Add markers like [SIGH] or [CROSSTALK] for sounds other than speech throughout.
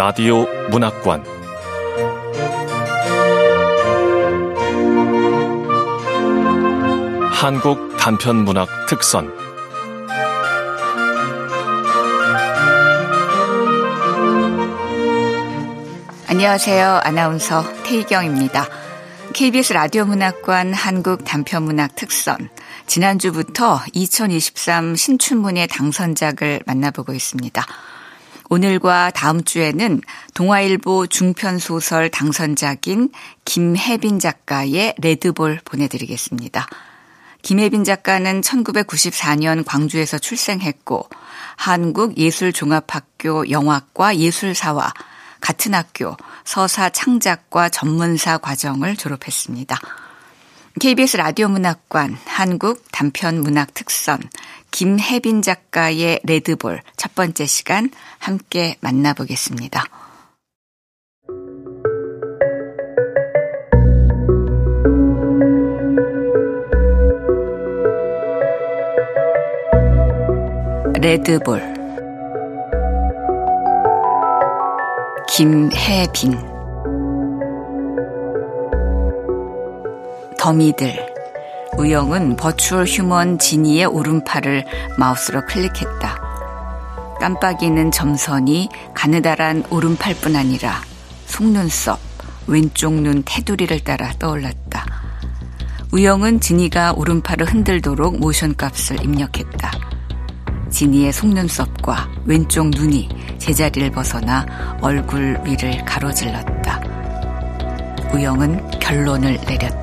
라디오 문학관 한국 단편 문학 특선 안녕하세요. 아나운서 태희경입니다. KBS 라디오 문학관 한국 단편 문학 특선 지난주부터 2023 신춘문예 당선작을 만나보고 있습니다. 오늘과 다음 주에는 동아일보 중편소설 당선작인 김혜빈 작가의 레드볼 보내드리겠습니다. 김혜빈 작가는 1994년 광주에서 출생했고 한국예술종합학교 영화과 예술사와 같은 학교 서사 창작과 전문사 과정을 졸업했습니다. KBS 라디오 문학관 한국 단편 문학 특선 김혜빈 작가의 레드볼 첫 번째 시간 함께 만나보겠습니다. 레드볼 김혜빈 더미들 우영은 버추얼 휴먼 지니의 오른팔을 마우스로 클릭했다. 깜빡이는 점선이 가느다란 오른팔뿐 아니라 속눈썹, 왼쪽 눈 테두리를 따라 떠올랐다. 우영은 지니가 오른팔을 흔들도록 모션 값을 입력했다. 지니의 속눈썹과 왼쪽 눈이 제자리를 벗어나 얼굴 위를 가로질렀다. 우영은 결론을 내렸다.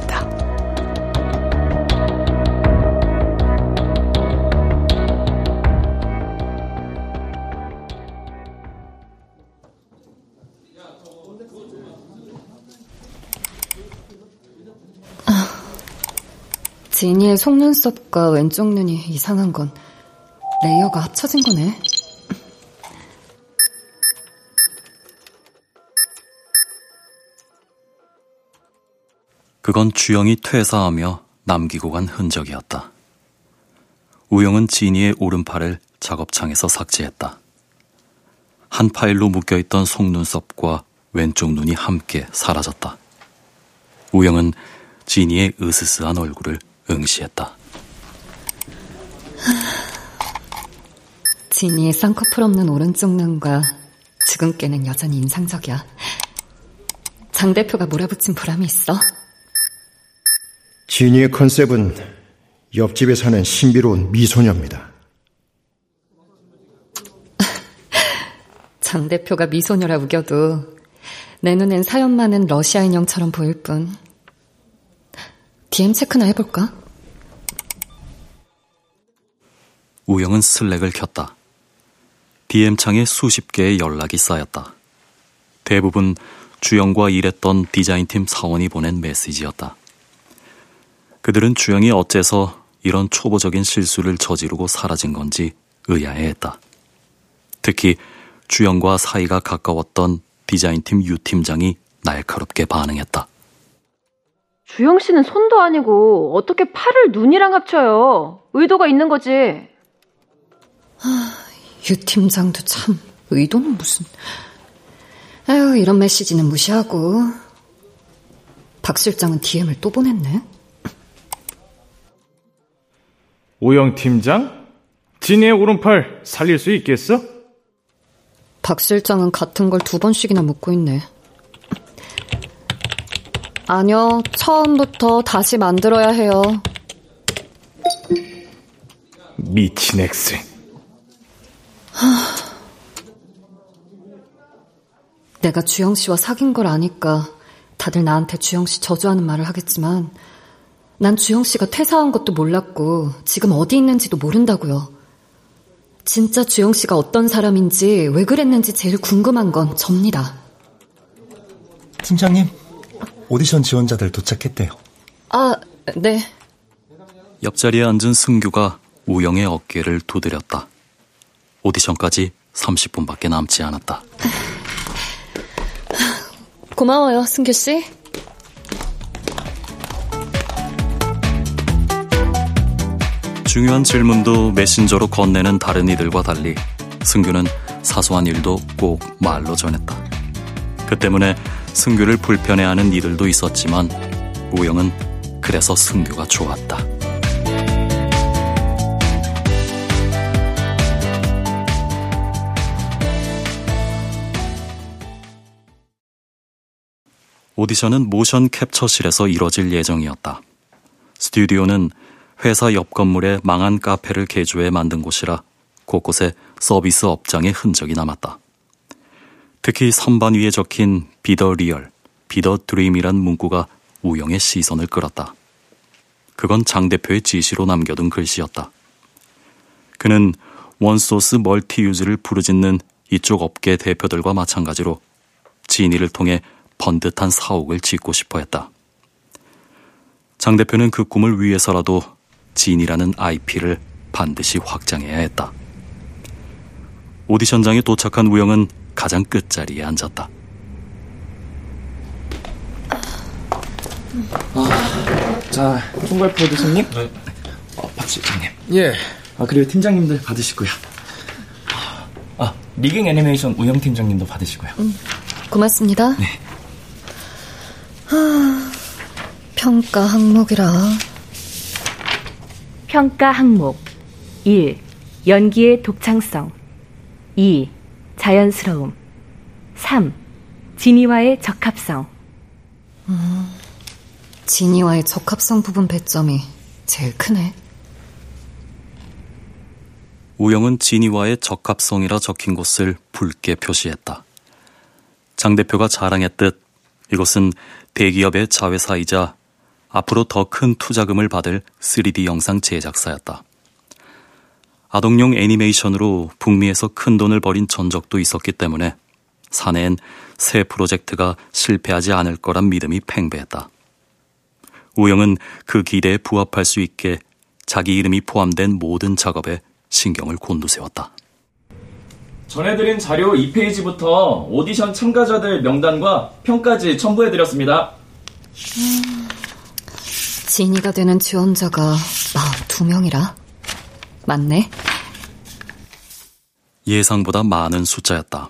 지니의 속눈썹과 왼쪽 눈이 이상한 건 레이어가 합쳐진 거네. 그건 주영이 퇴사하며 남기고 간 흔적이었다. 우영은 지니의 오른팔을 작업창에서 삭제했다. 한 파일로 묶여있던 속눈썹과 왼쪽 눈이 함께 사라졌다. 우영은 지니의 으스스한 얼굴을 응시했다. 지니의 쌍꺼풀 없는 오른쪽 눈과 주근깨는 여전히 인상적이야. 장 대표가 몰아붙인 보람이 있어. 지니의 컨셉은 옆집에 사는 신비로운 미소녀입니다. 장 대표가 미소녀라 우겨도 내 눈엔 사연 많은 러시아 인형처럼 보일 뿐. DM 체크나 해볼까? 우영은 슬랙을 켰다. DM창에 수십 개의 연락이 쌓였다. 대부분 주영과 일했던 디자인팀 사원이 보낸 메시지였다. 그들은 주영이 어째서 이런 초보적인 실수를 저지르고 사라진 건지 의아해했다. 특히 주영과 사이가 가까웠던 디자인팀 유 팀장이 날카롭게 반응했다. 주영 씨는 손도 아니고 어떻게 팔을 눈이랑 합쳐요? 의도가 있는 거지. 아, 유 팀장도 참 의도는 무슨. 아유 이런 메시지는 무시하고. 박 실장은 DM을 또 보냈네. 오영 팀장? 진이의 오른팔 살릴 수 있겠어? 박 실장은 같은 걸 두 번씩이나 묻고 있네. 아니요, 처음부터 다시 만들어야 해요. 미친 엑스. 내가 주영 씨와 사귄 걸 아니까 다들 나한테 주영 씨 저주하는 말을 하겠지만 난 주영 씨가 퇴사한 것도 몰랐고 지금 어디 있는지도 모른다고요. 진짜 주영 씨가 어떤 사람인지 왜 그랬는지 제일 궁금한 건 접니다. 팀장님, 오디션 지원자들 도착했대요. 아, 네. 옆자리에 앉은 승규가 우영의 어깨를 두드렸다. 오디션까지 30분밖에 남지 않았다. 고마워요, 승규 씨. 중요한 질문도 메신저로 건네는 다른 이들과 달리 승규는 사소한 일도 꼭 말로 전했다. 그 때문에 승규를 불편해하는 이들도 있었지만 우영은 그래서 승규가 좋았다. 오디션은 모션 캡처실에서 이뤄질 예정이었다. 스튜디오는 회사 옆 건물에 망한 카페를 개조해 만든 곳이라 곳곳에 서비스 업장의 흔적이 남았다. 특히 선반 위에 적힌 Be the real, be the dream이란 문구가 우영의 시선을 끌었다. 그건 장 대표의 지시로 남겨둔 글씨였다. 그는 one source multi use를 부르짖는 이쪽 업계 대표들과 마찬가지로 진이를 통해 번듯한 사옥을 짓고 싶어 했다. 장 대표는 그 꿈을 위해서라도 진이라는 IP를 반드시 확장해야 했다. 오디션장에 도착한 우영은 가장 끝자리에 앉았다. 아, 자, 총괄표 교수님. 네. 어, 박 실장님. 예. 아, 그리고 팀장님들 받으시고요. 아, 리깅 애니메이션 우영 팀장님도 받으시고요. 음, 고맙습니다. 네. 하, 평가 항목이라. 평가 항목 1. 연기의 독창성 2. 자연스러움 3. 진이와의 적합성 음, 진이와의 적합성 부분 배점이 제일 크네. 우영은 진이와의 적합성이라 적힌 곳을 붉게 표시했다. 장 대표가 자랑했듯 이곳은 대기업의 자회사이자 앞으로 더 큰 투자금을 받을 3D 영상 제작사였다. 아동용 애니메이션으로 북미에서 큰 돈을 벌인 전적도 있었기 때문에 사내엔 새 프로젝트가 실패하지 않을 거란 믿음이 팽배했다. 우영은 그 기대에 부합할 수 있게 자기 이름이 포함된 모든 작업에 신경을 곤두세웠다. 전해드린 자료 2페이지부터 오디션 참가자들 명단과 평까지 첨부해드렸습니다. 음, 진이가 되는 지원자가 42명이라. 맞네. 예상보다 많은 숫자였다.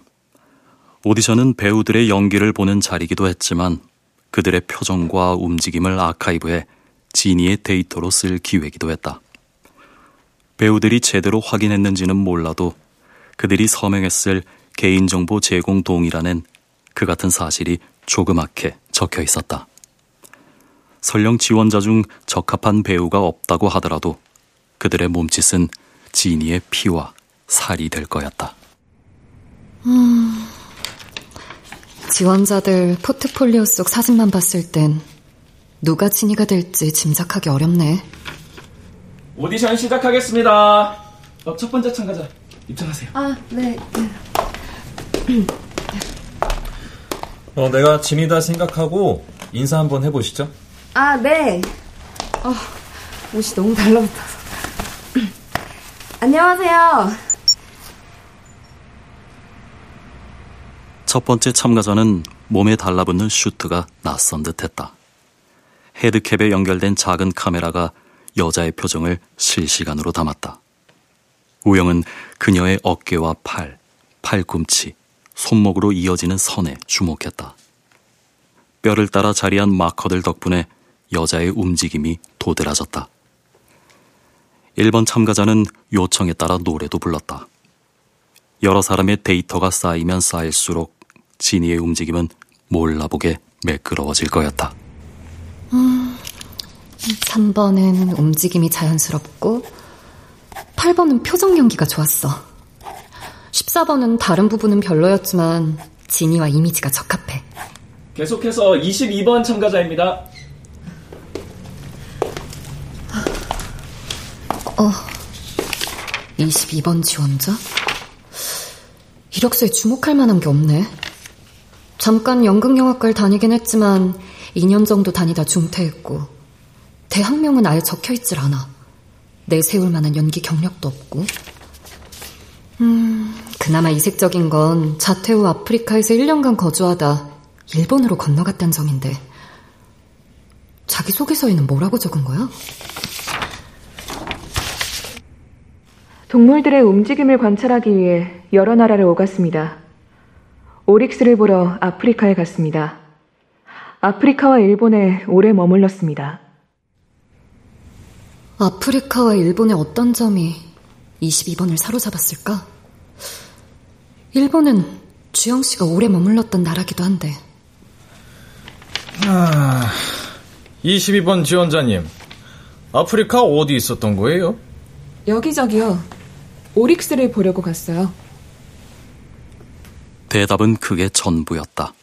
오디션은 배우들의 연기를 보는 자리기도 했지만 그들의 표정과 움직임을 아카이브해 지니의 데이터로 쓸 기회이기도 했다. 배우들이 제대로 확인했는지는 몰라도 그들이 서명했을 개인정보 제공 동의란엔 그 같은 사실이 조그맣게 적혀 있었다. 설령 지원자 중 적합한 배우가 없다고 하더라도 그들의 몸짓은 지니의 피와 살이 될 거였다. 음, 지원자들 포트폴리오 속 사진만 봤을 땐 누가 진이가 될지 짐작하기 어렵네. 오디션 시작하겠습니다. 어, 첫 번째 참가자 입장하세요. 아, 네. 어, 내가 진이다 생각하고 인사 한번 해보시죠. 아, 네. 어, 옷이 너무 달라붙어서. 안녕하세요. 첫 번째 참가자는 몸에 달라붙는 슈트가 낯선 듯 했다. 헤드캡에 연결된 작은 카메라가 여자의 표정을 실시간으로 담았다. 우영은 그녀의 어깨와 팔, 팔꿈치, 손목으로 이어지는 선에 주목했다. 뼈를 따라 자리한 마커들 덕분에 여자의 움직임이 도드라졌다. 1번 참가자는 요청에 따라 노래도 불렀다. 여러 사람의 데이터가 쌓이면 쌓일수록 진이의 움직임은 몰라보게 매끄러워질 거였다. 음, 3번은 움직임이 자연스럽고 8번은 표정 연기가 좋았어. 14번은 다른 부분은 별로였지만 진이와 이미지가 적합해. 계속해서 22번 참가자입니다. 22번 지원자? 이력서에 주목할 만한 게 없네. 잠깐 연극영화과를 다니긴 했지만 2년 정도 다니다 중퇴했고 대학명은 아예 적혀있질 않아. 내세울 만한 연기 경력도 없고. 음, 그나마 이색적인 건 자퇴 후 아프리카에서 1년간 거주하다 일본으로 건너갔다는 점인데 자기소개서에는 뭐라고 적은 거야? 동물들의 움직임을 관찰하기 위해 여러 나라를 오갔습니다. 오릭스를 보러 아프리카에 갔습니다. 아프리카와 일본에 오래 머물렀습니다. 아프리카와 일본의 어떤 점이 22번을 사로잡았을까? 일본은 주영 씨가 오래 머물렀던 나라기도 한데. 아, 22번 지원자님, 아프리카 어디 있었던 거예요? 여기저기요. 오릭스를 보려고 갔어요. 대답은 그게 전부였다.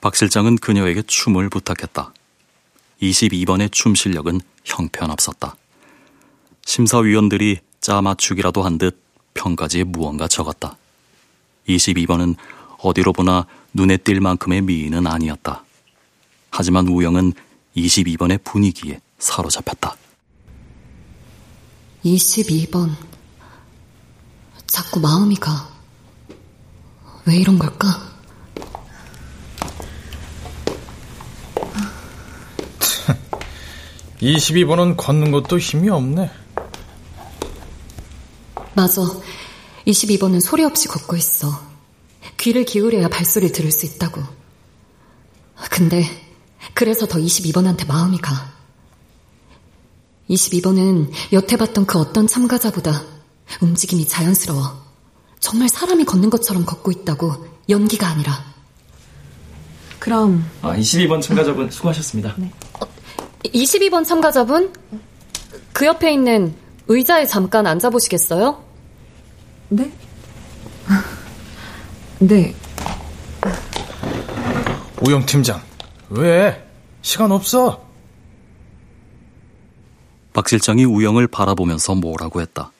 박 실장은 그녀에게 춤을 부탁했다. 22번의 춤 실력은 형편없었다. 심사위원들이 짜 맞추기라도 한 듯 평가지에 무언가 적었다. 22번은 어디로 보나 눈에 띌 만큼의 미인은 아니었다. 하지만 우영은 22번의 분위기에 사로잡혔다. 22번. 자꾸 마음이 가. 왜 이런 걸까? 22번은 걷는 것도 힘이 없네. 맞아. 22번은 소리 없이 걷고 있어. 귀를 기울여야 발소리를 들을 수 있다고. 근데 그래서 더 22번한테 마음이 가. 22번은 여태 봤던 그 어떤 참가자보다 움직임이 자연스러워. 정말 사람이 걷는 것처럼 걷고 있다고 연기가 아니라. 그럼 아, 22번 참가자분 수고하셨습니다. 네. 22번 참가자분? 그 옆에 있는 의자에 잠깐 앉아보시겠어요? 네? 네. 우영 팀장, 왜? 시간 없어. 박 실장이 우영을 바라보면서 뭐라고 했다.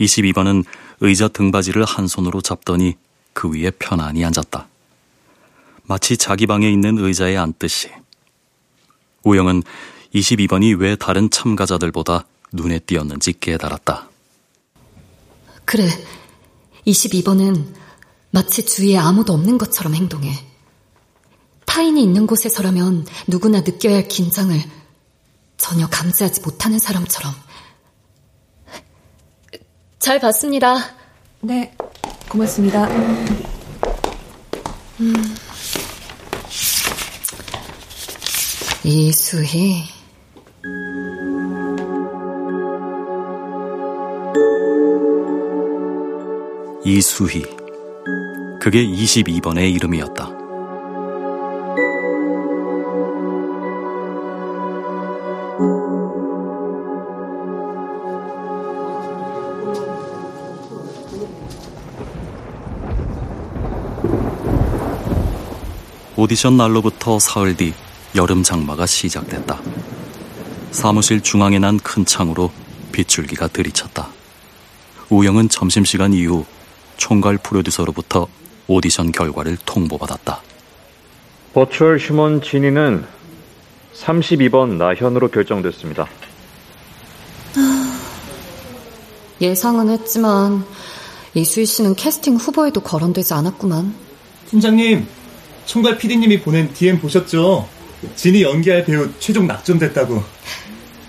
22번은 의자 등받이를 한 손으로 잡더니 그 위에 편안히 앉았다. 마치 자기 방에 있는 의자에 앉듯이. 우영은 22번이 왜 다른 참가자들보다 눈에 띄었는지 깨달았다. 그래, 22번은 마치 주위에 아무도 없는 것처럼 행동해. 타인이 있는 곳에서라면 누구나 느껴야 할 긴장을 전혀 감지하지 못하는 사람처럼. 잘 봤습니다. 네, 고맙습니다. 음. 이수희. 이수희. 그게 22번의 이름이었다. 오디션 날로부터 사흘 뒤 여름 장마가 시작됐다. 사무실 중앙에 난 큰 창으로 빗줄기가 들이쳤다. 우영은 점심시간 이후 총괄 프로듀서로부터 오디션 결과를 통보받았다. 버추얼 휴먼 진이는 32번 나현으로 결정됐습니다. 예상은 했지만 이수희 씨는 캐스팅 후보에도 거론되지 않았구만. 팀장님, 총괄 PD님이 보낸 DM 보셨죠? 진이 연기할 배우 최종 낙점됐다고.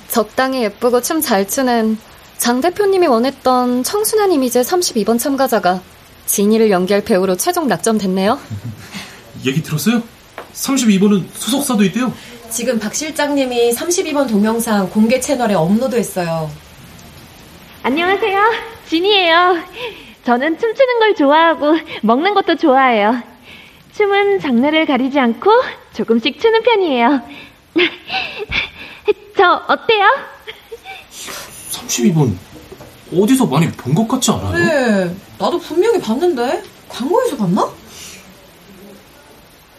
적당히 예쁘고 춤 잘 추는 장 대표님이 원했던 청순한 이미지의 32번 참가자가 진이를 연기할 배우로 최종 낙점됐네요. [LAUGHS] 얘기 들었어요? 32번은 소속사도 있대요. 지금 박 실장님이 32번 동영상 공개 채널에 업로드했어요. 안녕하세요. 진이에요. 저는 춤추는 걸 좋아하고 먹는 것도 좋아해요. 춤은 장르를 가리지 않고 조금씩 추는 편이에요. [LAUGHS] 저 어때요? 32번 어디서 많이 본 것 같지 않아요? 네, 나도 분명히 봤는데 광고에서 봤나?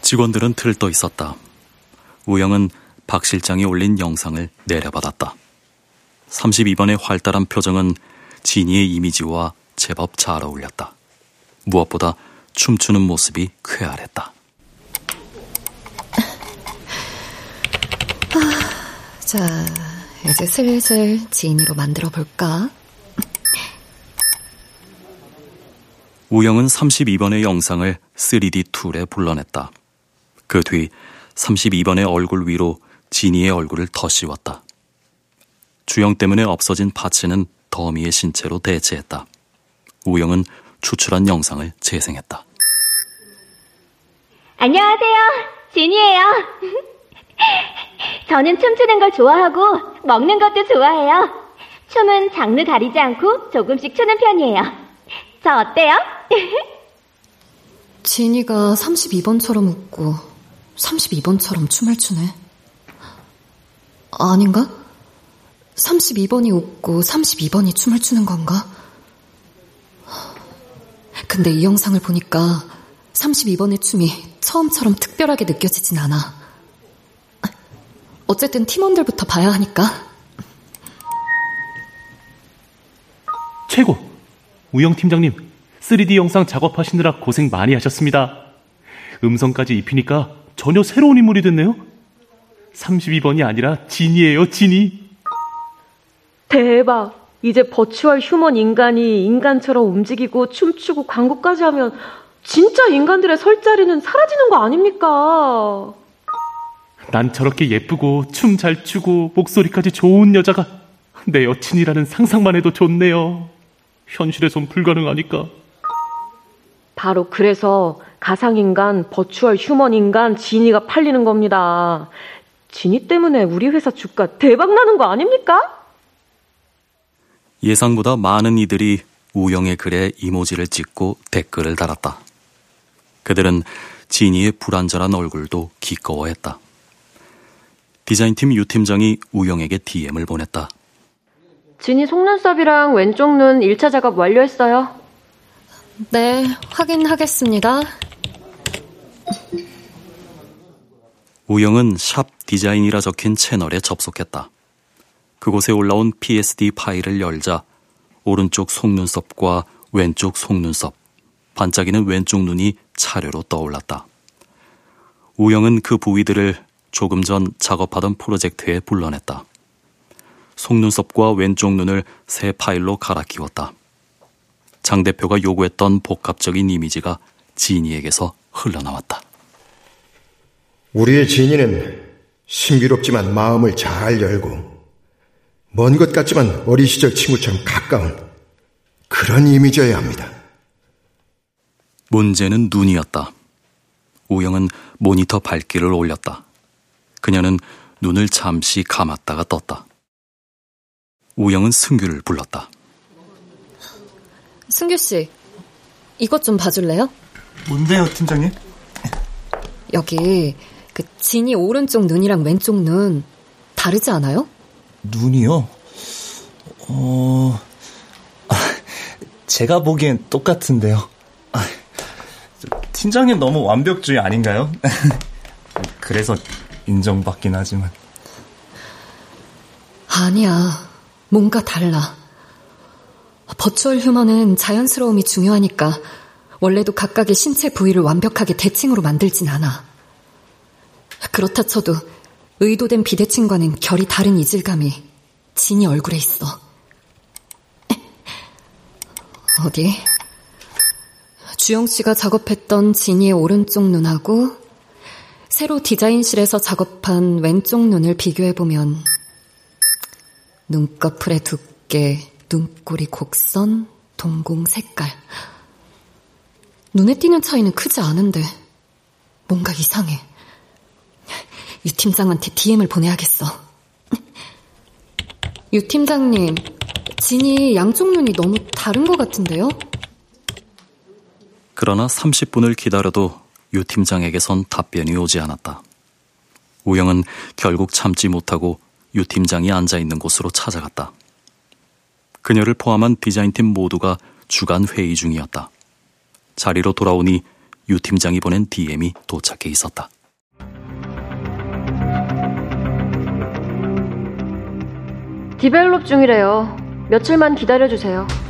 직원들은 들떠 있었다. 우영은 박 실장이 올린 영상을 내려받았다. 32번의 활달한 표정은 진이의 이미지와 제법 잘 어울렸다. 무엇보다 춤추는 모습이 쾌활했다. 자, 이제 슬슬 지인으로 만들어 볼까? 우영은 32번의 영상을 3D 툴에 불러냈다. 그 뒤 32번의 얼굴 위로 진이의 얼굴을 더 씌웠다. 주영 때문에 없어진 파츠는 더미의 신체로 대체했다. 우영은 추출한 영상을 재생했다. 안녕하세요. 진이에요. [LAUGHS] 저는 춤추는 걸 좋아하고 먹는 것도 좋아해요. 춤은 장르 가리지 않고 조금씩 추는 편이에요. 저 어때요? [LAUGHS] 진이가 32번처럼 웃고 32번처럼 춤을 추네. 아닌가? 32번이 웃고 32번이 춤을 추는 건가? 근데 이 영상을 보니까 32번의 춤이 처음처럼 특별하게 느껴지진 않아. 어쨌든 팀원들부터 봐야 하니까. 최고! 우영 팀장님, 3D 영상 작업하시느라 고생 많이 하셨습니다. 음성까지 입히니까 전혀 새로운 인물이 됐네요. 32번이 아니라 진이에요, 진이. 대박. 이제 버추얼 휴먼 인간이 인간처럼 움직이고 춤추고 광고까지 하면 진짜 인간들의 설 자리는 사라지는 거 아닙니까? 난 저렇게 예쁘고 춤 잘 추고 목소리까지 좋은 여자가 내 여친이라는 상상만 해도 좋네요. 현실에선 불가능하니까. 바로 그래서 가상인간, 버추얼 휴먼 인간, 지니가 팔리는 겁니다. 지니 때문에 우리 회사 주가 대박 나는 거 아닙니까? 예상보다 많은 이들이 우영의 글에 이모지를 찍고 댓글을 달았다. 그들은 지니의 불안전한 얼굴도 기꺼워했다. 디자인팀 유 팀장이 우영에게 DM을 보냈다. 지니 속눈썹이랑 왼쪽 눈 1차 작업 완료했어요. 네, 확인하겠습니다. 우영은 샵 디자인이라 적힌 채널에 접속했다. 그곳에 올라온 PSD 파일을 열자 오른쪽 속눈썹과 왼쪽 속눈썹, 반짝이는 왼쪽 눈이 차례로 떠올랐다. 우영은 그 부위들을 조금 전 작업하던 프로젝트에 불러냈다. 속눈썹과 왼쪽 눈을 새 파일로 갈아 끼웠다. 장 대표가 요구했던 복합적인 이미지가 지니에게서 흘러나왔다. 우리의 지니는 신비롭지만 마음을 잘 열고 먼 것 같지만 어린 시절 친구처럼 가까운 그런 이미지여야 합니다. 문제는 눈이었다. 우영은 모니터 밝기를 올렸다. 그녀는 눈을 잠시 감았다가 떴다. 우영은 승규를 불렀다. 승규 씨, 이것 좀 봐줄래요? 뭔데요, 팀장님? 여기 그 진이 오른쪽 눈이랑 왼쪽 눈 다르지 않아요? 눈이요? 어, 아, 제가 보기엔 똑같은데요. 아, 팀장님 너무 완벽주의 아닌가요? [LAUGHS] 그래서 인정받긴 하지만. 아니야. 뭔가 달라. 버추얼 휴먼은 자연스러움이 중요하니까 원래도 각각의 신체 부위를 완벽하게 대칭으로 만들진 않아. 그렇다 쳐도 의도된 비대칭과는 결이 다른 이질감이 진이 얼굴에 있어. [LAUGHS] 어디? 주영 씨가 작업했던 진이의 오른쪽 눈하고 새로 디자인실에서 작업한 왼쪽 눈을 비교해보면 눈꺼풀의 두께, 눈꼬리 곡선, 동공 색깔. 눈에 띄는 차이는 크지 않은데 뭔가 이상해. 유 팀장한테 DM을 보내야겠어. 유 팀장님, 진이 양쪽 눈이 너무 다른 것 같은데요? 그러나 30분을 기다려도 유 팀장에게선 답변이 오지 않았다. 우영은 결국 참지 못하고 유 팀장이 앉아 있는 곳으로 찾아갔다. 그녀를 포함한 디자인팀 모두가 주간 회의 중이었다. 자리로 돌아오니 유 팀장이 보낸 DM이 도착해 있었다. 디벨롭 중이래요. 며칠만 기다려주세요.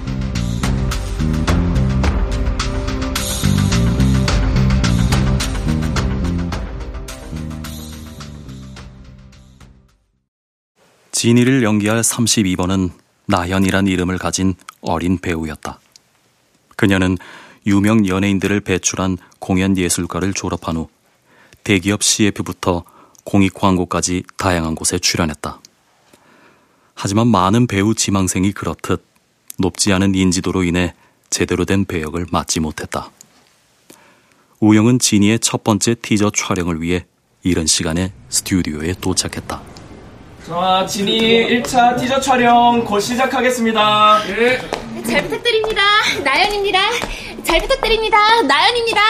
진이를 연기할 32번은 나현이란 이름을 가진 어린 배우였다. 그녀는 유명 연예인들을 배출한 공연 예술과를 졸업한 후 대기업 CF부터 공익 광고까지 다양한 곳에 출연했다. 하지만 많은 배우 지망생이 그렇듯 높지 않은 인지도로 인해 제대로 된 배역을 맡지 못했다. 우영은 지니의 첫 번째 티저 촬영을 위해 이른 시간에 스튜디오에 도착했다. 자, 지니 1차 티저 촬영 곧 시작하겠습니다. 예. 잘 부탁드립니다. 나연입니다. 잘 부탁드립니다. 나연입니다.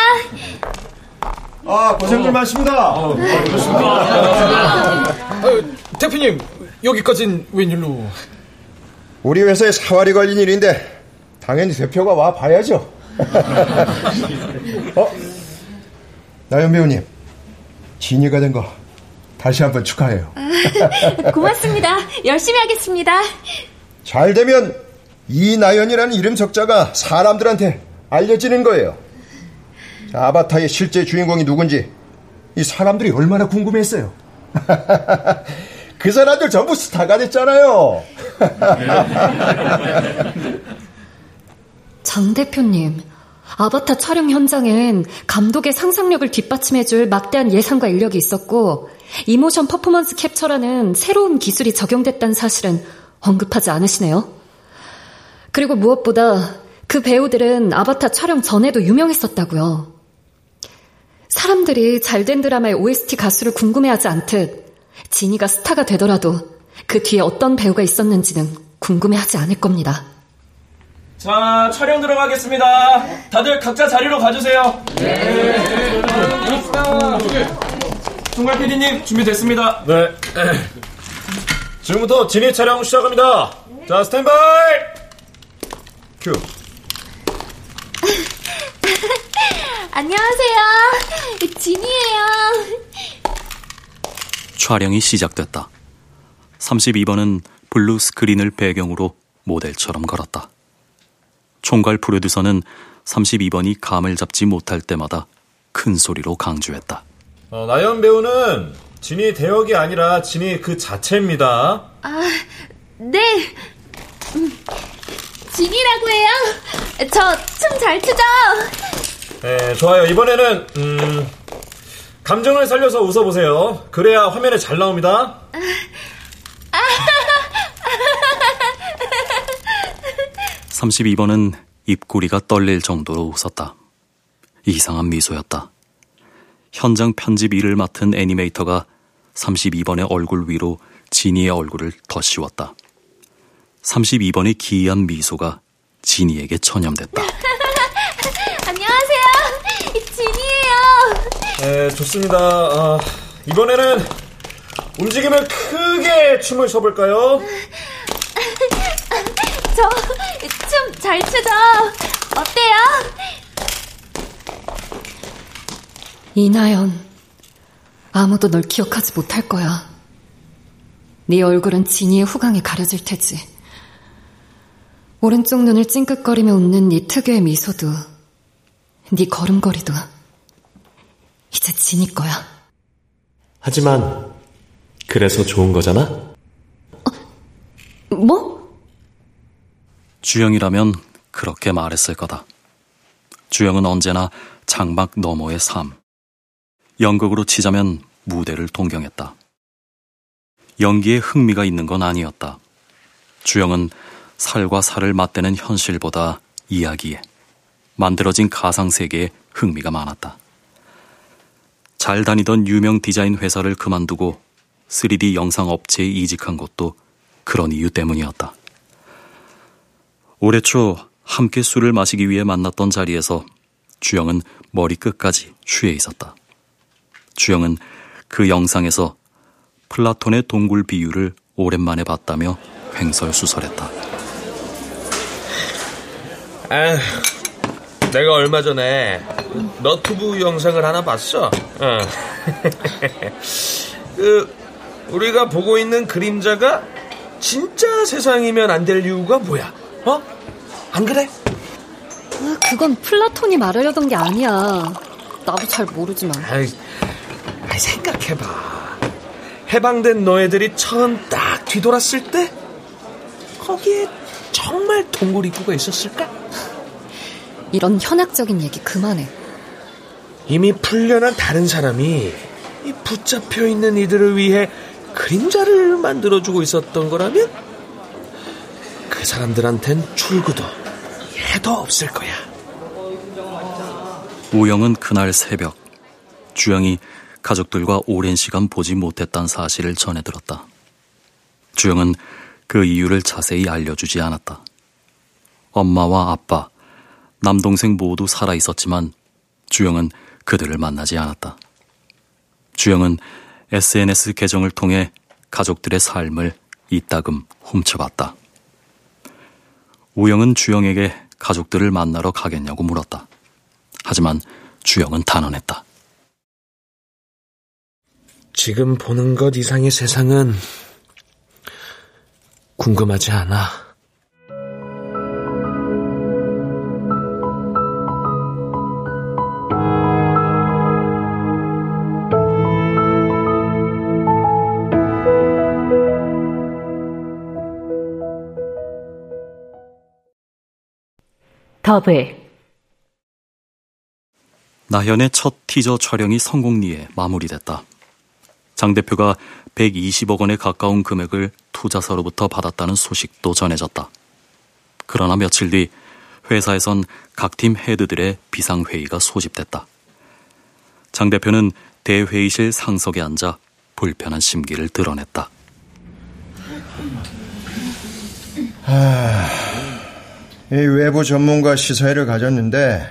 아, 고생들 많습니다. 어, 그렇습니다. 어, 대표님, 여기까진 웬일로? 우리 회사에 사활이 걸린 일인데 당연히 대표가 와 봐야죠. [LAUGHS] 어? 나연 배우님, 진이가 된 거 다시 한번 축하해요. 아, [LAUGHS] 고맙습니다. 열심히 하겠습니다. 잘 되면 이나연이라는 이름 적자가 사람들한테 알려지는 거예요. 자, 아바타의 실제 주인공이 누군지 이 사람들이 얼마나 궁금했어요. [LAUGHS] 그 사람들 전부 스타가 됐잖아요. [LAUGHS] 장 대표님, 아바타 촬영 현장엔 감독의 상상력을 뒷받침해줄 막대한 예산과 인력이 있었고, 이모션 퍼포먼스 캡처라는 새로운 기술이 적용됐다는 사실은 언급하지 않으시네요. 그리고 무엇보다 그 배우들은 아바타 촬영 전에도 유명했었다고요. 사람들이 잘된 드라마의 OST 가수를 궁금해하지 않듯 지니가 스타가 되더라도 그 뒤에 어떤 배우가 있었는지는 궁금해하지 않을 겁니다. 자, 촬영 들어가겠습니다. 다들 각자 자리로 가주세요. 네. 총괄 PD님 준비됐습니다. 네. 지금부터 진입 촬영 시작합니다. 자, 스탠바이! 큐. [LAUGHS] 안녕하세요. 진이에요. 촬영이 시작됐다. 32번은 blue screen을 배경으로 모델처럼 걸었다. 총괄 프로듀서는 32번이 감을 잡지 못할 때마다 큰 소리로 강조했다. 어, 나연 배우는 진이 대역이 아니라 진이 그 자체입니다. 아, 네. 음, 진이라고 해요. 저 춤 잘 추죠? 네, 좋아요. 이번에는 음, 감정을 살려서 웃어보세요. 그래야 화면에 잘 나옵니다. 아, 32번은 입꼬리가 떨릴 정도로 웃었다. 이상한 미소였다. 현장 편집 일을 맡은 애니메이터가 32번의 얼굴 위로 지니의 얼굴을 더 씌웠다. 32번의 기이한 미소가 지니에게 전염됐다. [LAUGHS] 안녕하세요. 진이에요. 네, 좋습니다. 아, 이번에는 움직임을 크게 춤을 춰볼까요? [LAUGHS] 저 춤 잘 추죠? 어때요? 이나연, 아무도 널 기억하지 못할 거야. 네 얼굴은 진이의 후광에 가려질 테지. 오른쪽 눈을 찡긋거리며 웃는 네 특유의 미소도, 네 걸음걸이도 이제 진이 거야. 하지만 그래서 좋은 거잖아? 어, 뭐? 주영이라면 그렇게 말했을 거다. 주영은 언제나 장막 너머의 삶. 연극으로 치자면 무대를 동경했다. 연기에 흥미가 있는 건 아니었다. 주영은 살과 살을 맞대는 현실보다 이야기에 만들어진 가상세계에 흥미가 많았다. 잘 다니던 유명 디자인 회사를 그만두고 3D 영상 업체에 이직한 것도 그런 이유 때문이었다. 올해 초 함께 술을 마시기 위해 만났던 자리에서 주영은 머리 끝까지 취해 있었다. 주영은 그 영상에서 플라톤의 동굴 비유를 오랜만에 봤다며 횡설수설했다. 아, 내가 얼마 전에 너튜브 영상을 하나 봤어. 어. [LAUGHS] 그 우리가 보고 있는 그림자가 진짜 세상이면 안 될 이유가 뭐야? 어? 안 그래? 아, 그건 플라톤이 말하려던 게 아니야. 나도 잘 모르지만. 아이, 생각해봐. 해방된 너희들이 처음 딱 뒤돌았을 때 거기에 정말 동굴 입구가 있었을까? 이런 현학적인 얘기 그만해. 이미 풀려난 다른 사람이 이 붙잡혀 있는 이들을 위해 그림자를 만들어주고 있었던 거라면 그 사람들한텐 출구도 해도 없을 거야. 우영은 그날 새벽 주영이 가족들과 오랜 시간 보지 못했다는 사실을 전해 들었다. 주영은 그 이유를 자세히 알려주지 않았다. 엄마와 아빠, 남동생 모두 살아 있었지만 주영은 그들을 만나지 않았다. 주영은 SNS 계정을 통해 가족들의 삶을 이따금 훔쳐봤다. 우영은 주영에게 가족들을 만나러 가겠냐고 물었다. 하지만 주영은 단언했다. 지금 보는 것 이상의 세상은 궁금하지 않아. 더블 나현의 첫 티저 촬영이 성공리에 마무리됐다. 장 대표가 120억 원에 가까운 금액을 투자사로부터 받았다는 소식도 전해졌다. 그러나 며칠 뒤 회사에선 각 팀 헤드들의 비상회의가 소집됐다. 장 대표는 대회의실 상석에 앉아 불편한 심기를 드러냈다. 하... 이 외부 전문가 시사회를 가졌는데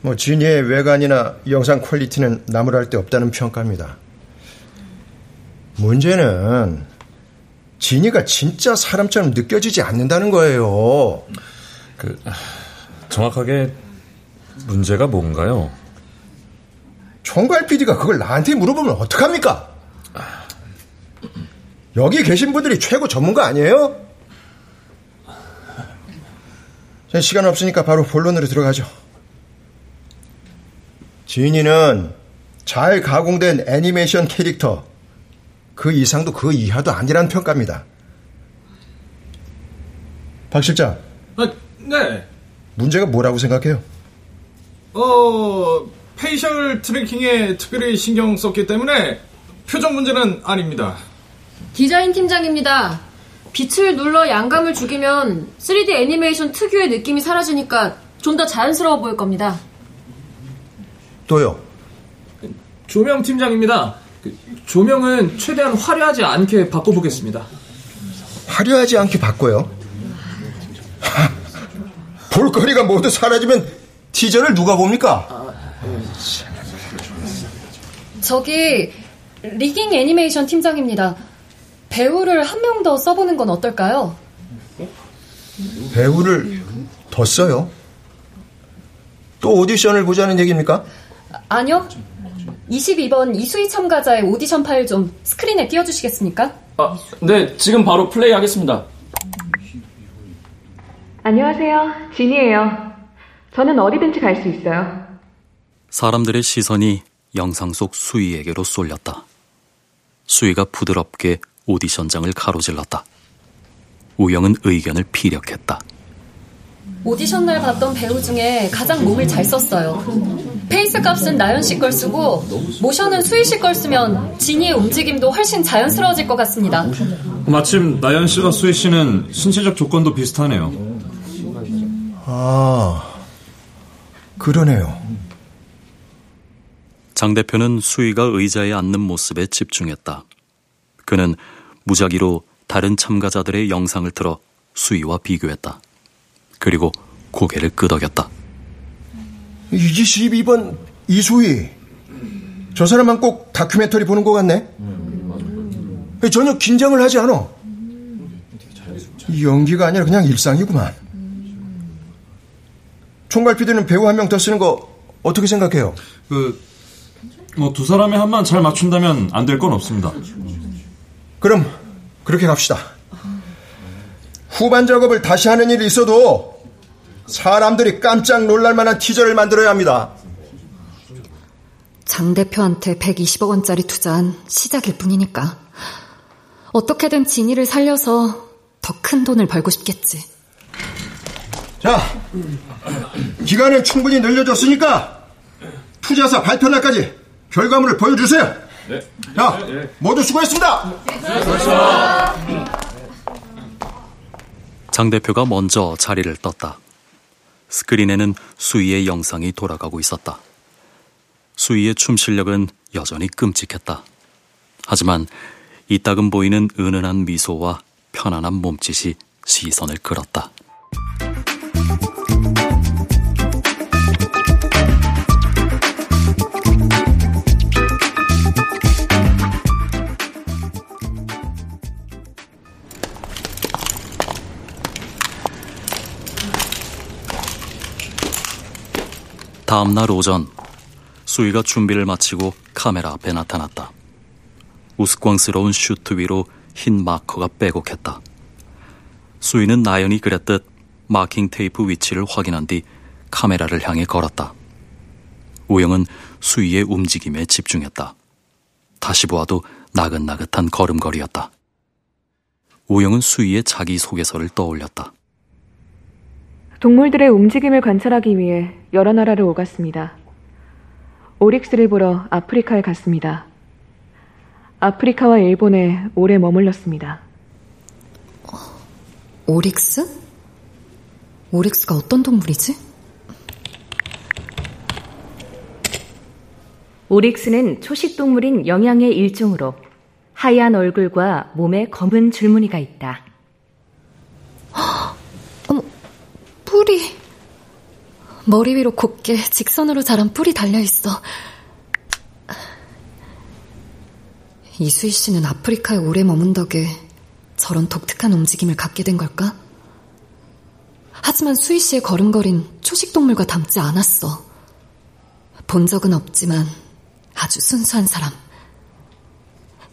뭐 진이의 외관이나 영상 퀄리티는 나무랄 데 없다는 평가입니다. 문제는 진이가 진짜 사람처럼 느껴지지 않는다는 거예요. 그 정확하게 문제가 뭔가요? 총괄 PD가 그걸 나한테 물어보면 어떡합니까? 여기 계신 분들이 최고 전문가 아니에요? 시간 없으니까 바로 본론으로 들어가죠. 진이는 잘 가공된 애니메이션 캐릭터, 그 이상도 그 이하도 아니란 평가입니다. 박 실장. 아, 네. 문제가 뭐라고 생각해요? 어, facial tracking에 특별히 신경 썼기 때문에 표정 문제는 아닙니다. 디자인 팀장입니다. 빛을 눌러 양감을 죽이면 3D 애니메이션 특유의 느낌이 사라지니까 좀 더 자연스러워 보일 겁니다. 또요? 조명 팀장입니다. 그 조명은 최대한 화려하지 않게 바꿔보겠습니다. 화려하지 않게 바꿔요? [LAUGHS] 볼거리가 모두 사라지면 티저를 누가 봅니까? 저기 리깅 애니메이션 팀장입니다. 배우를 한 명 더 써보는 건 어떨까요? 배우를 더 써요? 또 오디션을 보자는 얘기입니까? 아니요. 22번 이수희 참가자의 오디션 파일 좀 스크린에 띄워주시겠습니까? 아, 네, 지금 바로 플레이 하겠습니다. 안녕하세요. 진이에요. 저는 어디든지 갈 수 있어요. 사람들의 시선이 영상 속 수희에게로 쏠렸다. 수희가 부드럽게 오디션장을 가로질렀다. 우영은 의견을 피력했다. 오디션 날 봤던 배우 중에 가장 몸을 잘 썼어요. face 값은 나연 씨 걸 쓰고 모션은 수희 씨 걸 쓰면 진이의 움직임도 훨씬 자연스러워질 것 같습니다. 마침 나연 씨가 수희 씨는 신체적 조건도 비슷하네요. 아, 그러네요. 장 대표는 수희가 의자에 앉는 모습에 집중했다. 그는 무작위로 다른 참가자들의 영상을 틀어 수희와 비교했다. 그리고 고개를 끄덕였다. 22번 이수희. 저 사람만 꼭 다큐멘터리 보는 것 같네. 전혀 긴장을 하지 않아. 연기가 아니라 그냥 일상이구만. 총괄 피디는 배우 한 명 더 쓰는 거 어떻게 생각해요? 그, 뭐, 두 사람의 한만 잘 맞춘다면 안 될 건 없습니다. 그럼, 그렇게 갑시다. 후반 작업을 다시 하는 일이 있어도 사람들이 깜짝 놀랄 만한 티저를 만들어야 합니다. 장 대표한테 120억 원짜리 투자한 시작일 뿐이니까. 어떻게든 진이를 살려서 더 큰 돈을 벌고 싶겠지. 자, 기간을 충분히 늘려줬으니까 투자사 발표 날까지 결과물을 보여주세요. 네. 자, 모두 수고했습니다. 장 대표가 먼저 자리를 떴다. 스크린에는 수희의 영상이 돌아가고 있었다. 수희의 춤 실력은 여전히 끔찍했다. 하지만 이따금 보이는 은은한 미소와 편안한 몸짓이 시선을 끌었다. 다음 날 오전 수희가 준비를 마치고 카메라 앞에 나타났다. 우스꽝스러운 슈트 위로 흰 마커가 빼곡했다. 수희는 나연이 그랬듯 marking 테이프 위치를 확인한 뒤 카메라를 향해 걸었다. 우영은 수희의 움직임에 집중했다. 다시 보아도 나긋나긋한 걸음걸이였다. 우영은 수희의 자기소개서를 떠올렸다. 동물들의 움직임을 관찰하기 위해 여러 나라를 오갔습니다. 오릭스를 보러 아프리카에 갔습니다. 아프리카와 일본에 오래 머물렀습니다. 오릭스? 오릭스가 어떤 동물이지? 오릭스는 초식 동물인 영양의 일종으로 하얀 얼굴과 몸에 검은 줄무늬가 있다. 뿔이 머리 위로 곱게 직선으로 자란 뿔이 달려 있어. 이수희 씨는 아프리카에 오래 머문 덕에 저런 독특한 움직임을 갖게 된 걸까? 하지만 수희 씨의 걸음걸인 초식동물과 닮지 않았어. 본 적은 없지만 아주 순수한 사람.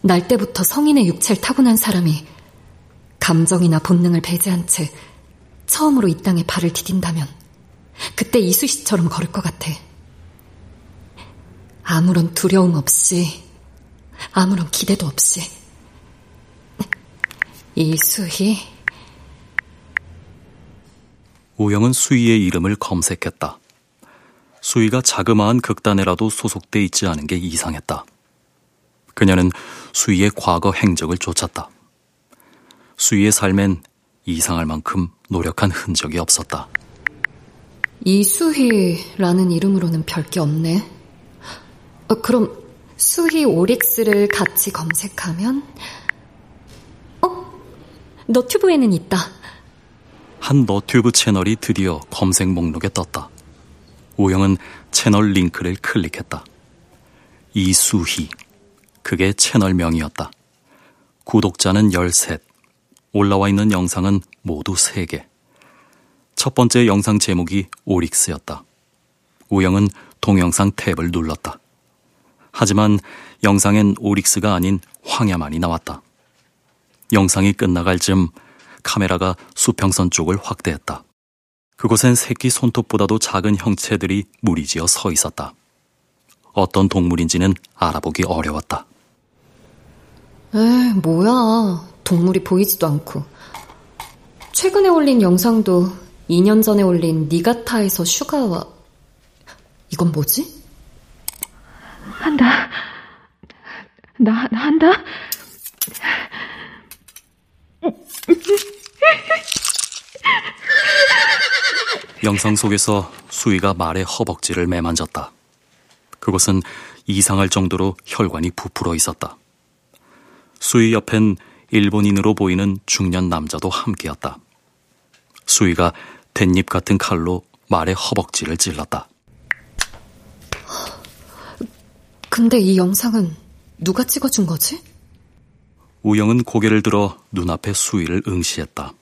날 때부터 성인의 육체를 타고난 사람이 감정이나 본능을 배제한 채 처음으로 이 땅에 발을 디딘다면 그때 이수 씨처럼 걸을 것 같아. 아무런 두려움 없이, 아무런 기대도 없이. 이수희. 우영은 수희의 이름을 검색했다. 수희가 자그마한 극단에라도 소속돼 있지 않은 게 이상했다. 그녀는 수희의 과거 행적을 쫓았다. 수희의 삶엔 이상할 만큼 노력한 흔적이 없었다. 이수희라는 이름으로는 별게 없네. 어, 그럼 수희 오릭스를 같이 검색하면 어? 너튜브에는 있다. 한 너튜브 채널이 드디어 검색 목록에 떴다. 우영은 채널 링크를 클릭했다. 이수희. 그게 채널명이었다. 구독자는 13. 올라와 있는 영상은 모두 3개. 첫 번째 영상 제목이 오릭스였다. 우영은 동영상 탭을 눌렀다. 하지만 영상엔 오릭스가 아닌 황야만이 나왔다. 영상이 끝나갈 즈음 카메라가 수평선 쪽을 확대했다. 그곳엔 새끼 손톱보다도 작은 형체들이 무리지어 서 있었다. 어떤 동물인지는 알아보기 어려웠다. 에이, 뭐야. 동물이 보이지도 않고. 최근에 올린 영상도 2년 전에 올린 니가타에서 슈가와 이건 뭐지? 한다. 나, 나 한다. 영상 속에서 수희가 말의 허벅지를 매만졌다. 그곳은 이상할 정도로 혈관이 부풀어 있었다. 수희 옆엔 일본인으로 보이는 중년 남자도 함께였다. 수희가 댄잎 같은 칼로 말의 허벅지를 찔렀다. 근데 이 영상은 누가 찍어준 거지? 우영은 고개를 들어 눈앞의 수위를 응시했다.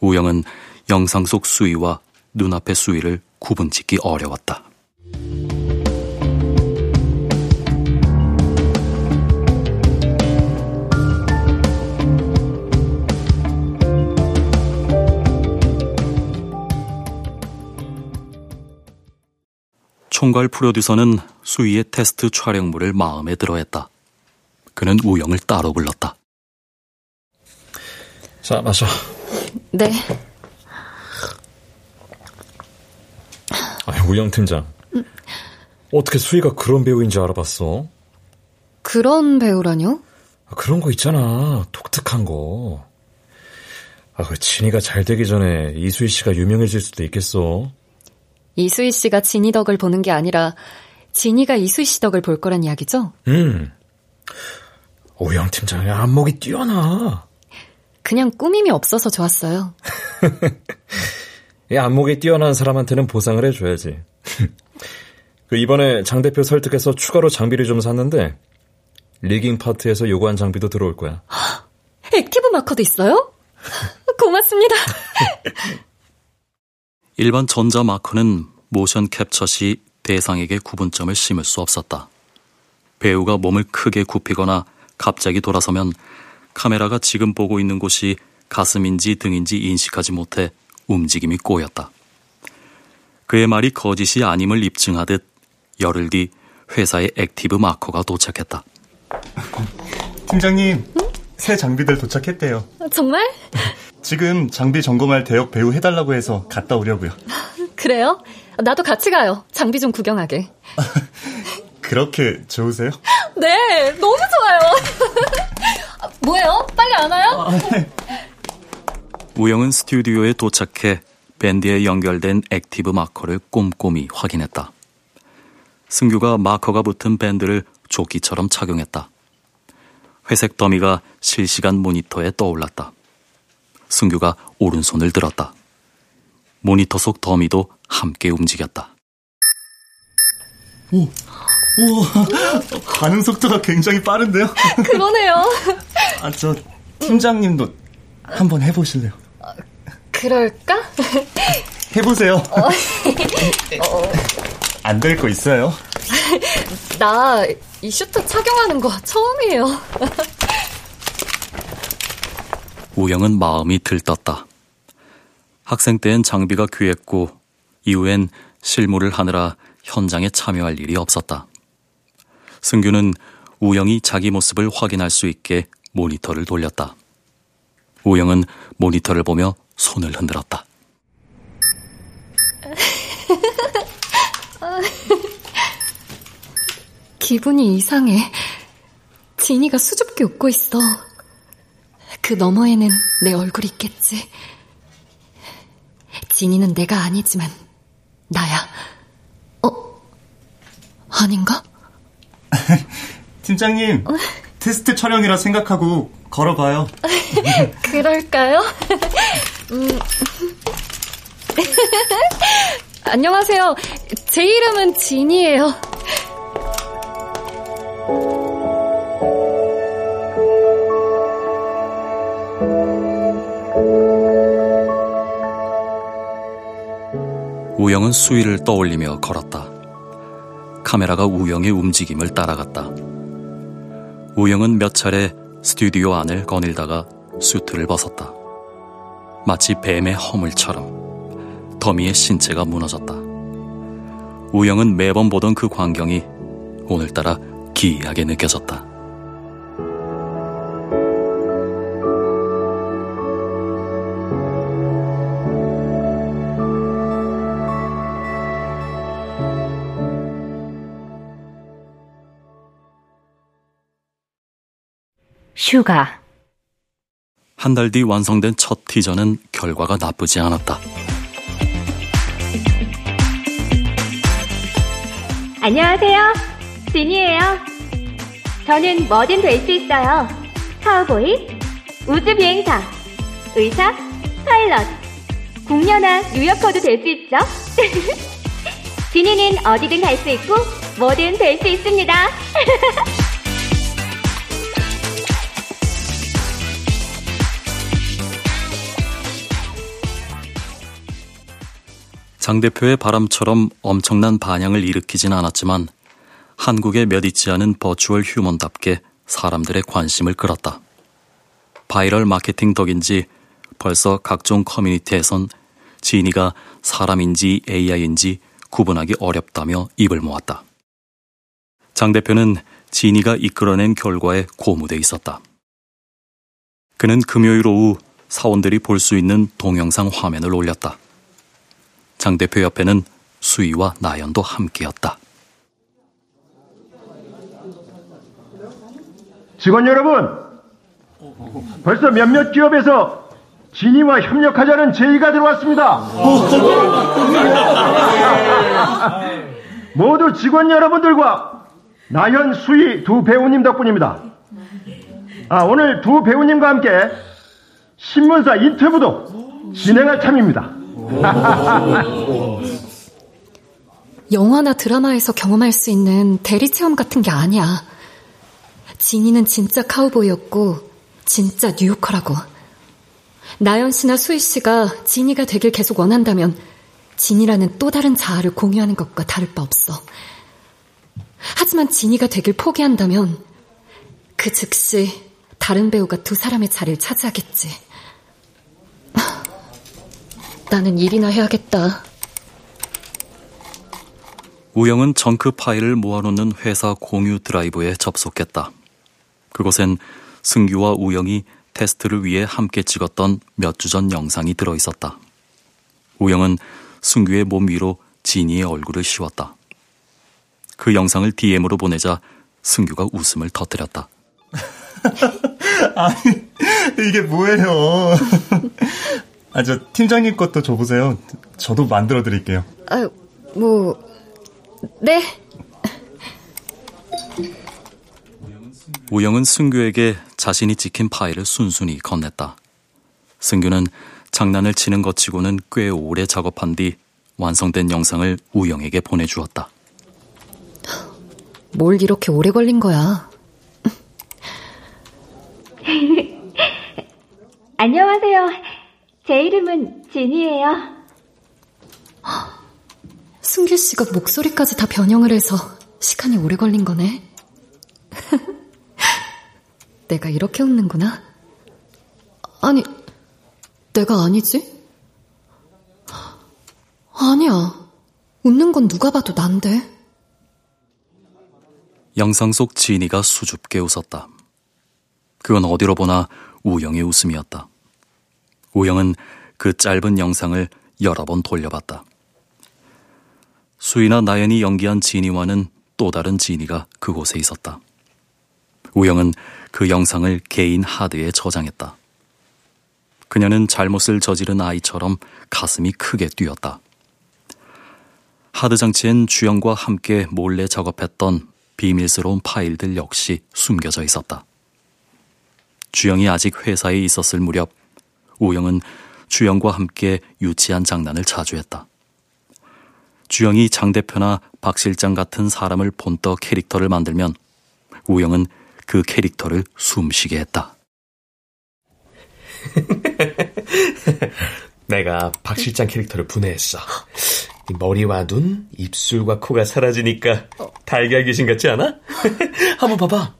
우영은 영상 속 수위와 눈앞의 수위를 구분짓기 어려웠다. 총괄 프로듀서는 수희의 테스트 촬영물을 마음에 들어 했다. 그는 우영을 따로 불렀다. 자, 마셔. 네. 아, 우영 팀장. 음. 어떻게 수희가 그런 배우인지 알아봤어? 그런 배우라뇨? 아, 그런 거 있잖아. 독특한 거. 아, 그 진이가 잘 되기 전에 이수희 씨가 유명해질 수도 있겠어. 이수희 씨가 진희 덕을 보는 게 아니라 진희가 이수희 씨 덕을 볼 거란 이야기죠? 음. 우영 팀장의 안목이 뛰어나. 그냥 꾸밈이 없어서 좋았어요. [LAUGHS] 이 안목이 뛰어난 사람한테는 보상을 해줘야지. [LAUGHS] 그 이번에 장 대표 설득해서 추가로 장비를 좀 샀는데 rigging 파트에서 요구한 장비도 들어올 거야. [GASPS] active marker도 있어요? [LAUGHS] 고맙습니다. 일반 전자 마커는 모션 캡처 시 대상에게 구분점을 심을 수 없었다. 배우가 몸을 크게 굽히거나 갑자기 돌아서면 카메라가 지금 보고 있는 곳이 가슴인지 등인지 인식하지 못해 움직임이 꼬였다. 그의 말이 거짓이 아님을 입증하듯 열흘 뒤 회사의 active marker가 도착했다. 팀장님, 응? 새 장비들 도착했대요. 정말? 지금 장비 점검할 대역 배우 해달라고 해서 갔다 오려고요. [LAUGHS] 그래요? 나도 같이 가요. 장비 좀 구경하게. [LAUGHS] 그렇게 좋으세요? [LAUGHS] 네, 너무 좋아요. 뭐예요? 빨리 안 와요? 아, 네. 우영은 스튜디오에 도착해 밴드에 연결된 active marker를 꼼꼼히 확인했다. 승규가 마커가 붙은 밴드를 조끼처럼 착용했다. 회색 dummy가 실시간 모니터에 떠올랐다. 승규가 오른손을 들었다. 모니터 속 더미도 함께 움직였다. 오, 우와, 반응 속도가 굉장히 빠른데요? 그러네요. [LAUGHS] 아, 저 팀장님도 한번 해보실래요? 그럴까? 해보세요. [LAUGHS] 어. 어. 안될 거 있어요? 나 이 슈트 착용하는 거 처음이에요. 우영은 마음이 들떴다. 학생 때엔 장비가 귀했고 이후엔 실무를 하느라 현장에 참여할 일이 없었다. 승규는 우영이 자기 모습을 확인할 수 있게 모니터를 돌렸다. 우영은 모니터를 보며 손을 흔들었다. [LAUGHS] 기분이 이상해. 지니가 수줍게 웃고 있어. 그 너머에는 내 얼굴이 있겠지. 지니는 내가 아니지만 나야. 어? 아닌가? [LAUGHS] 팀장님, 어? 테스트 촬영이라 생각하고 걸어봐요. [LAUGHS] 그럴까요? [LAUGHS] 음. 안녕하세요. 제 이름은 진이에요. 우영은 수위를 떠올리며 걸었다. 카메라가 우영의 움직임을 따라갔다. 우영은 몇 차례 스튜디오 안을 거닐다가 수트를 벗었다. 마치 뱀의 허물처럼 더미의 신체가 무너졌다. 우영은 매번 보던 그 광경이 오늘따라 기이하게 느껴졌다. 휴가 한 달 뒤 완성된 첫 티저는 결과가 나쁘지 않았다. 안녕하세요. 진이에요. 저는 뭐든 될 수 있어요. 카우보이, 우주 비행사, 의사, 파일럿, 공녀나 뉴요커도 될 수 있죠. [LAUGHS] 진이는 어디든 갈 수 있고 뭐든 될 수 있습니다. [LAUGHS] 장 대표의 바람처럼 엄청난 반향을 일으키진 않았지만 한국에 몇 있지 않은 virtual human답게 사람들의 관심을 끌었다. 바이럴 마케팅 덕인지 벌써 각종 커뮤니티에선 지니가 사람인지 AI인지 구분하기 어렵다며 입을 모았다. 장 대표는 지니가 이끌어낸 결과에 고무돼 있었다. 그는 금요일 오후 사원들이 볼 수 있는 동영상 화면을 올렸다. 장 대표 옆에는 수희와 나연도 함께였다. 직원 여러분, 벌써 몇몇 기업에서 진이와 협력하자는 제의가 들어왔습니다. [LAUGHS] 모두 직원 여러분들과 나현, 수희 두 배우님 덕분입니다. 아, 오늘 두 배우님과 함께 신문사 인터뷰도 진행할 참입니다. 영화나 드라마에서 경험할 수 있는 대리 체험 같은 게 아니야. 진이는 진짜 카우보이였고, 진짜 뉴요커라고. 나연 씨나 수희 씨가 진이가 되길 계속 원한다면, 진이라는 또 다른 자아를 공유하는 것과 다를 바 없어. 하지만 진이가 되길 포기한다면, 그 즉시 다른 배우가 두 사람의 자리를 차지하겠지. 나는 일이나 해야겠다. 우영은 정크 파일을 모아놓는 회사 공유 드라이브에 접속했다. 그곳엔 승규와 우영이 테스트를 위해 함께 찍었던 몇 주 전 영상이 들어 있었다. 우영은 승규의 몸 위로 진이의 얼굴을 씌웠다. 그 영상을 DM으로 보내자 승규가 웃음을 터뜨렸다. [LAUGHS] 아니, 이게 뭐예요? 아, 저 팀장님 것도 줘보세요. 저도 만들어 드릴게요. 아, 뭐, 네. 우영은 승규에게 자신이 찍힌 파일을 순순히 건넸다. 승규는 장난을 치는 것 치고는 꽤 오래 작업한 뒤 완성된 영상을 우영에게 보내주었다. 뭘 이렇게 오래 걸린 거야? [LAUGHS] 안녕하세요. 제 이름은 진이에요. 승규 씨가 목소리까지 다 변형을 해서 시간이 오래 걸린 거네. [LAUGHS] 내가 이렇게 웃는구나. 아니, 내가 아니지? 아니야. 웃는 건 누가 봐도 난데. 영상 속 진이가 수줍게 웃었다. 그건 어디로 보나 우영의 웃음이었다. 우영은 그 짧은 영상을 여러 번 돌려봤다. 수이나 나연이 연기한 진이와는 또 다른 진이가 그곳에 있었다. 우영은 그 영상을 개인 하드에 저장했다. 그녀는 잘못을 저지른 아이처럼 가슴이 크게 뛰었다. 하드 장치엔 주영과 함께 몰래 작업했던 비밀스러운 파일들 역시 숨겨져 있었다. 주영이 아직 회사에 있었을 무렵 우영은 주영과 함께 유치한 장난을 자주 했다. 주영이 장 대표나 박 실장 같은 사람을 본떠 캐릭터를 만들면 우영은 그 캐릭터를 숨쉬게 했다. [LAUGHS] 내가 박 실장 캐릭터를 분해했어. 머리와 눈, 입술과 코가 사라지니까 달걀 귀신 같지 않아? [LAUGHS] 한번 봐봐.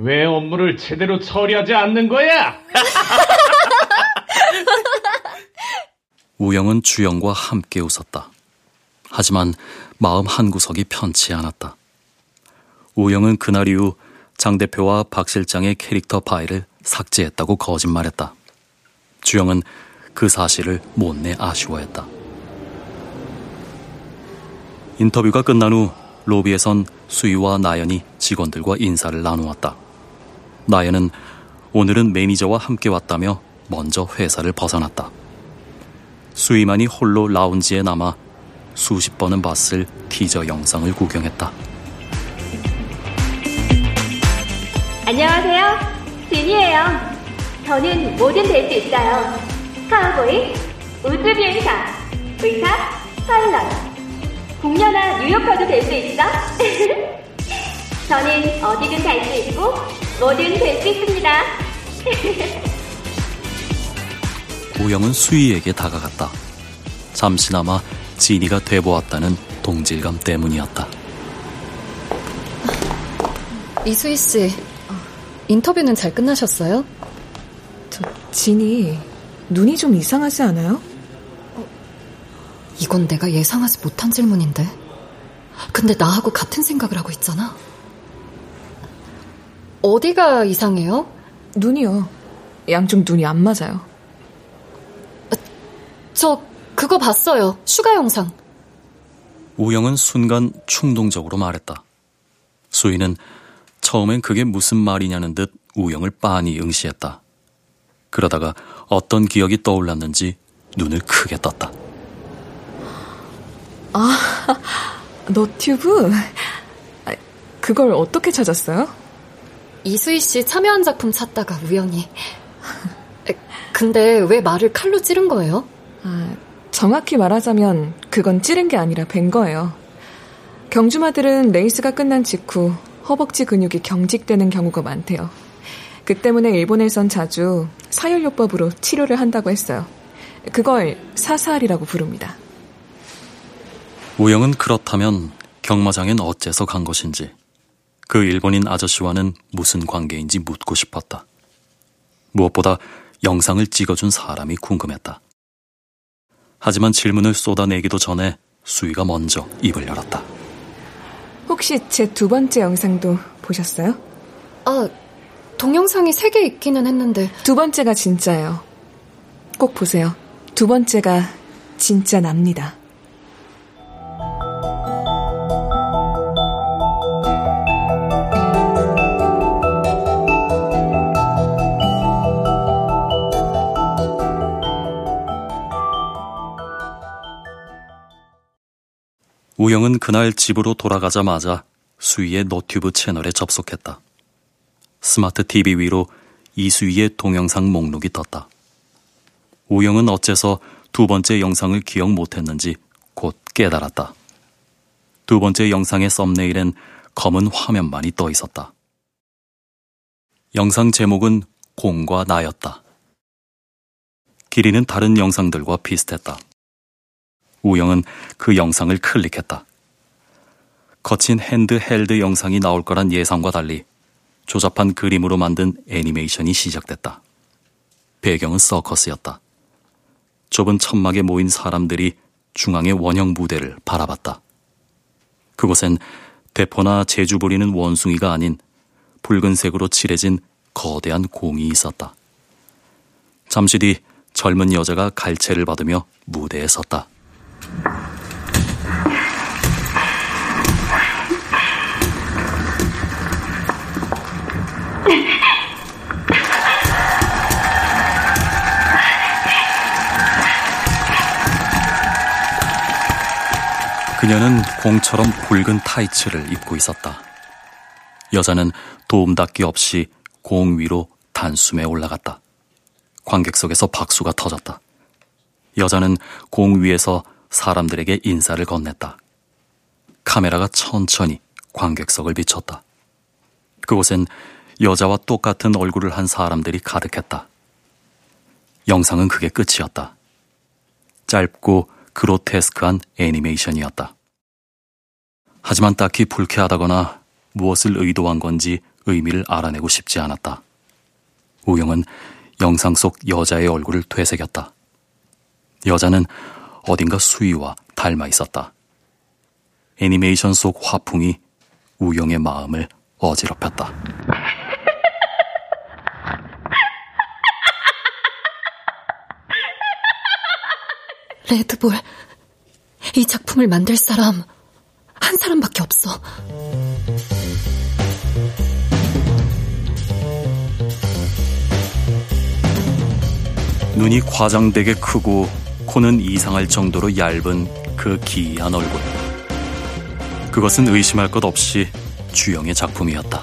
왜 업무를 제대로 처리하지 않는 거야? [LAUGHS] 우영은 주영과 함께 웃었다. 하지만 마음 한구석이 편치 않았다. 우영은 그날 이후 장 대표와 박 실장의 캐릭터 파일을 삭제했다고 거짓말했다. 주영은 그 사실을 못내 아쉬워했다. 인터뷰가 끝난 후 로비에선 수희와 나연이 직원들과 인사를 나누었다. 나연은 오늘은 매니저와 함께 왔다며 먼저 회사를 벗어났다. 수희만이 홀로 라운지에 남아 수십 번은 봤을 티저 영상을 구경했다. 안녕하세요. 진이에요. 저는 뭐든 될 수 있어요. 카우보이, 우주비행사, 의사, 파일럿. 공녀나 뉴욕커도 될 수 있어? [LAUGHS] 저는 어디든 갈 수 있고 뭐든 될 수 있습니다. 우영은 수희에게 다가갔다. 잠시나마 진이가 돼보았다는 동질감 때문이었다. 이수희 씨, 인터뷰는 잘 끝나셨어요? 저 진이 눈이 좀 이상하지 않아요? 이건 내가 예상하지 못한 질문인데. 근데 나하고 같은 생각을 하고 있잖아. 어디가 이상해요? 눈이요. 양쪽 눈이 안 맞아요. 저 그거 봤어요. 슈가 영상. 우영은 순간 충동적으로 말했다. 수희는 처음엔 그게 무슨 말이냐는 듯 우영을 빤히 응시했다. 그러다가 어떤 기억이 떠올랐는지 눈을 크게 떴다. 아, [LAUGHS] 너튜브? 그걸 어떻게 찾았어요? 이수희 씨 참여한 작품 찾다가 우연히. 근데 왜 말을 칼로 찌른 거예요? 아, 정확히 말하자면 그건 찌른 게 아니라 벤 거예요. 경주마들은 레이스가 끝난 직후 허벅지 근육이 경직되는 경우가 많대요. 그 때문에 일본에선 자주 사혈요법으로 치료를 한다고 했어요. 그걸 사살이라고 부릅니다. 우영은 그렇다면 경마장엔 어째서 간 것인지 그 일본인 아저씨와는 무슨 관계인지 묻고 싶었다. 무엇보다 영상을 찍어준 사람이 궁금했다. 하지만 질문을 쏟아내기도 전에 수희가 먼저 입을 열었다. 혹시 제 두 번째 영상도 보셨어요? 아, 동영상이 세 개 있기는 했는데. 두 번째가 진짜예요. 꼭 보세요. 두 번째가 진짜 납니다. 우영은 그날 집으로 돌아가자마자 수희의 노튜브 채널에 접속했다. smart TV 위로 이수희의 동영상 목록이 떴다. 우영은 어째서 두 번째 영상을 기억 못했는지 곧 깨달았다. 두 번째 영상의 thumbnail엔 검은 화면만이 떠 있었다. 영상 제목은 공과 나였다. 길이는 다른 영상들과 비슷했다. 우영은 그 영상을 클릭했다. 거친 handheld 영상이 나올 거란 예상과 달리 조잡한 그림으로 만든 애니메이션이 시작됐다. 배경은 서커스였다. 좁은 천막에 모인 사람들이 중앙의 원형 무대를 바라봤다. 그곳엔 대포나 재주 부리는 원숭이가 아닌 붉은색으로 칠해진 거대한 공이 있었다. 잠시 뒤 젊은 여자가 갈채를 받으며 무대에 섰다. 그녀는 공처럼 붉은 타이츠를 입고 있었다. 여자는 도움 닫기 없이 공 위로 단숨에 올라갔다. 관객석에서 박수가 터졌다. 여자는 공 위에서 사람들에게 인사를 건넸다. 카메라가 천천히 관객석을 비췄다. 그곳엔 여자와 똑같은 얼굴을 한 사람들이 가득했다. 영상은 그게 끝이었다. 짧고 그로테스크한 애니메이션이었다. 하지만 딱히 불쾌하다거나 무엇을 의도한 건지 의미를 알아내고 싶지 않았다. 우영은 영상 속 여자의 얼굴을 되새겼다. 여자는 어딘가 수위와 닮아 있었다. 애니메이션 속 화풍이 우영의 마음을 어지럽혔다. 레드볼, 이 작품을 만들 사람 한 사람밖에 없어. 눈이 과장되게 크고 코는 이상할 정도로 얇은 그 기이한 얼굴. 그것은 의심할 것 없이 주영의 작품이었다.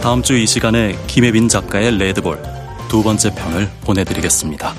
다음 주 이 시간에 김혜빈 작가의 레드볼 두 번째 편을 보내드리겠습니다.